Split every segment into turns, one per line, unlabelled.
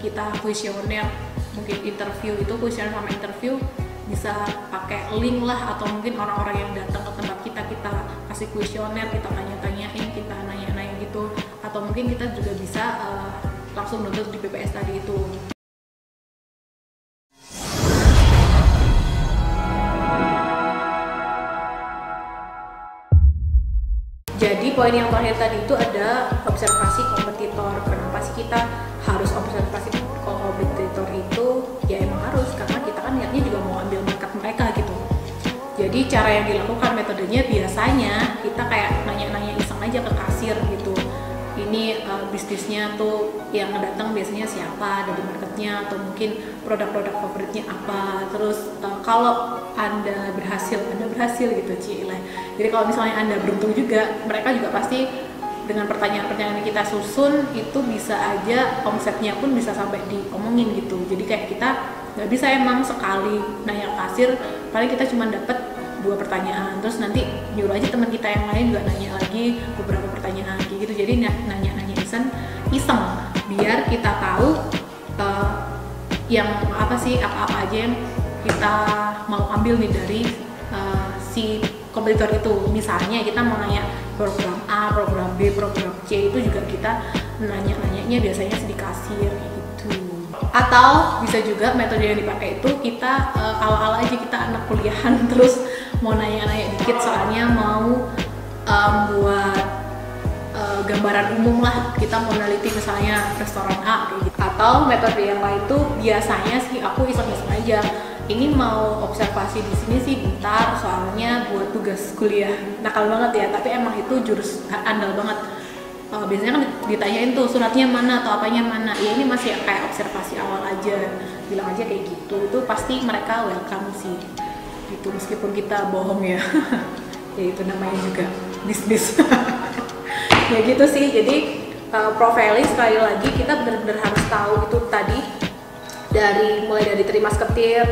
kita kuesioner mungkin interview itu kuesioner sama interview bisa pakai link lah atau mungkin orang-orang yang datang ke tempat kita kita kasih kuesioner kita tanya-tanyain kita nanya-nanya gitu. Atau mungkin kita juga bisa uh, langsung nuntut di PPS tadi itu Jadi poin yang terakhir tadi itu ada observasi kompetitor. Kenapa sih kita harus observasi kompetitor itu? Ya emang harus karena kita kan niatnya juga mau ambil market mereka gitu. Jadi cara yang dilakukan metodenya biasanya kita kayak nanya-nanya iseng aja ke bisnisnya tuh yang datang biasanya siapa dari marketnya atau mungkin produk-produk favoritnya apa. Terus uh, kalau anda berhasil anda berhasil gitu Cile jadi kalau misalnya anda beruntung juga mereka juga pasti dengan pertanyaan-pertanyaan yang kita susun itu bisa aja omsetnya pun bisa sampai diomongin gitu. Jadi kayak kita nggak bisa emang sekali nanya kasir paling kita cuma dapat dua pertanyaan. Terus nanti nyuruh aja teman kita yang lain juga nanya lagi beberapa pertanyaan kayak gitu. Jadi iseng. Biar kita tahu uh, yang apa sih apa-apa aja yang kita mau ambil nih dari uh, si kompetitor itu. Misalnya kita mau nanya program A, program B, program C itu juga kita nanya-nanyanya biasanya sedikit kasir atau bisa juga metode yang dipakai itu kita uh, awal-awal aja kita anak kuliahan terus mau nanya-nanya dikit soalnya mau um, buat gambaran umum lah. Kita mau neliti misalnya restoran A kayak gitu. Atau metode yang lain tuh biasanya sih aku iseng-iseng aja. Ini mau observasi di sini sih bentar soalnya buat tugas kuliah. Nakal banget ya tapi emang itu jurus andal banget. Uh, biasanya kan ditanyain tuh suratnya mana atau apanya mana. Ya ini masih kayak observasi awal aja. Bilang aja kayak gitu. Itu pasti mereka welcome sih. Gitu meskipun kita bohong ya. Ya itu namanya juga bisnis ya gitu sih. Jadi uh, profiling sekali lagi kita benar-benar harus tahu itu tadi. Dari mulai dari terima seketir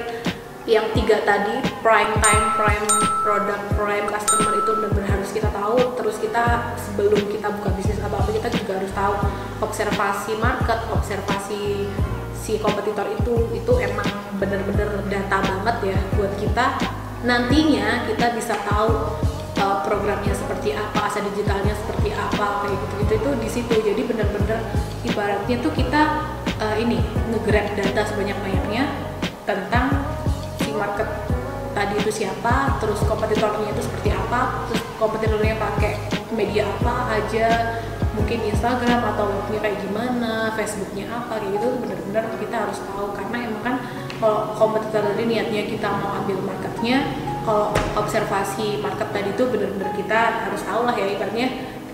yang tiga tadi prime time prime product prime customer itu benar-benar harus kita tahu. Terus kita sebelum kita buka bisnis apa apa kita juga harus tahu observasi market observasi si kompetitor itu. Itu emang benar-benar data banget ya buat kita. Nantinya kita bisa tahu uh, programnya seperti apa aset seperti apa kayak gitu. Gitu itu di situ. Jadi benar-benar ibaratnya tuh kita uh, ini ngegrab data sebanyak banyaknya tentang market tadi itu siapa, terus kompetitornya itu seperti apa, terus kompetitornya pakai media apa aja, mungkin Instagram atau webnya kayak gimana, Facebooknya apa kayak gitu benar-benar kita harus tahu. Karena emang kan kalau kompetitor tadi niatnya kita mau ambil marketnya, kalau observasi market tadi itu benar-benar kita harus tahu lah ya ibaratnya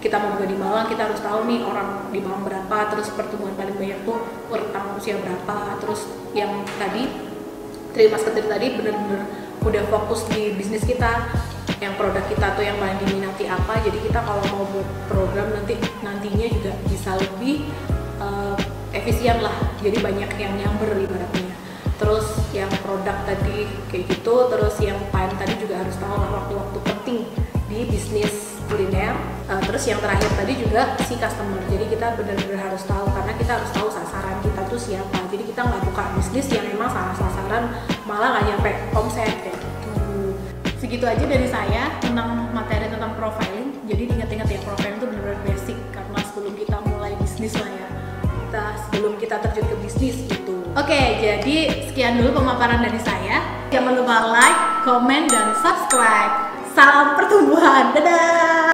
kita mau buka di Malang kita harus tahu nih orang di Malang berapa terus pertumbuhan paling banyak tuh rentang usia berapa. Terus yang tadi terima seperti tadi bener-bener udah fokus di bisnis kita yang produk kita tuh yang paling diminati apa. Jadi kita kalau mau buat program nanti nantinya juga bisa lebih uh, efisien lah. Jadi banyak yang nyamber ibaratnya. Terus yang produk tadi kayak gitu terus yang terus yang terakhir tadi juga si customer. Jadi kita benar-benar harus tahu karena kita harus tahu sasaran kita tuh siapa. Jadi kita nggak buka bisnis yang memang salah sasaran malah nggak nyampe omset kayak gitu. Segitu aja dari saya tentang materi tentang profiling. Jadi ingat-ingat ya profiling itu benar-benar basic karena sebelum kita mulai bisnis lah ya. Kita sebelum kita terjun ke bisnis gitu. Oke jadi sekian dulu pemaparan dari saya. Jangan lupa like, comment, dan subscribe. Salam pertumbuhan. Dadah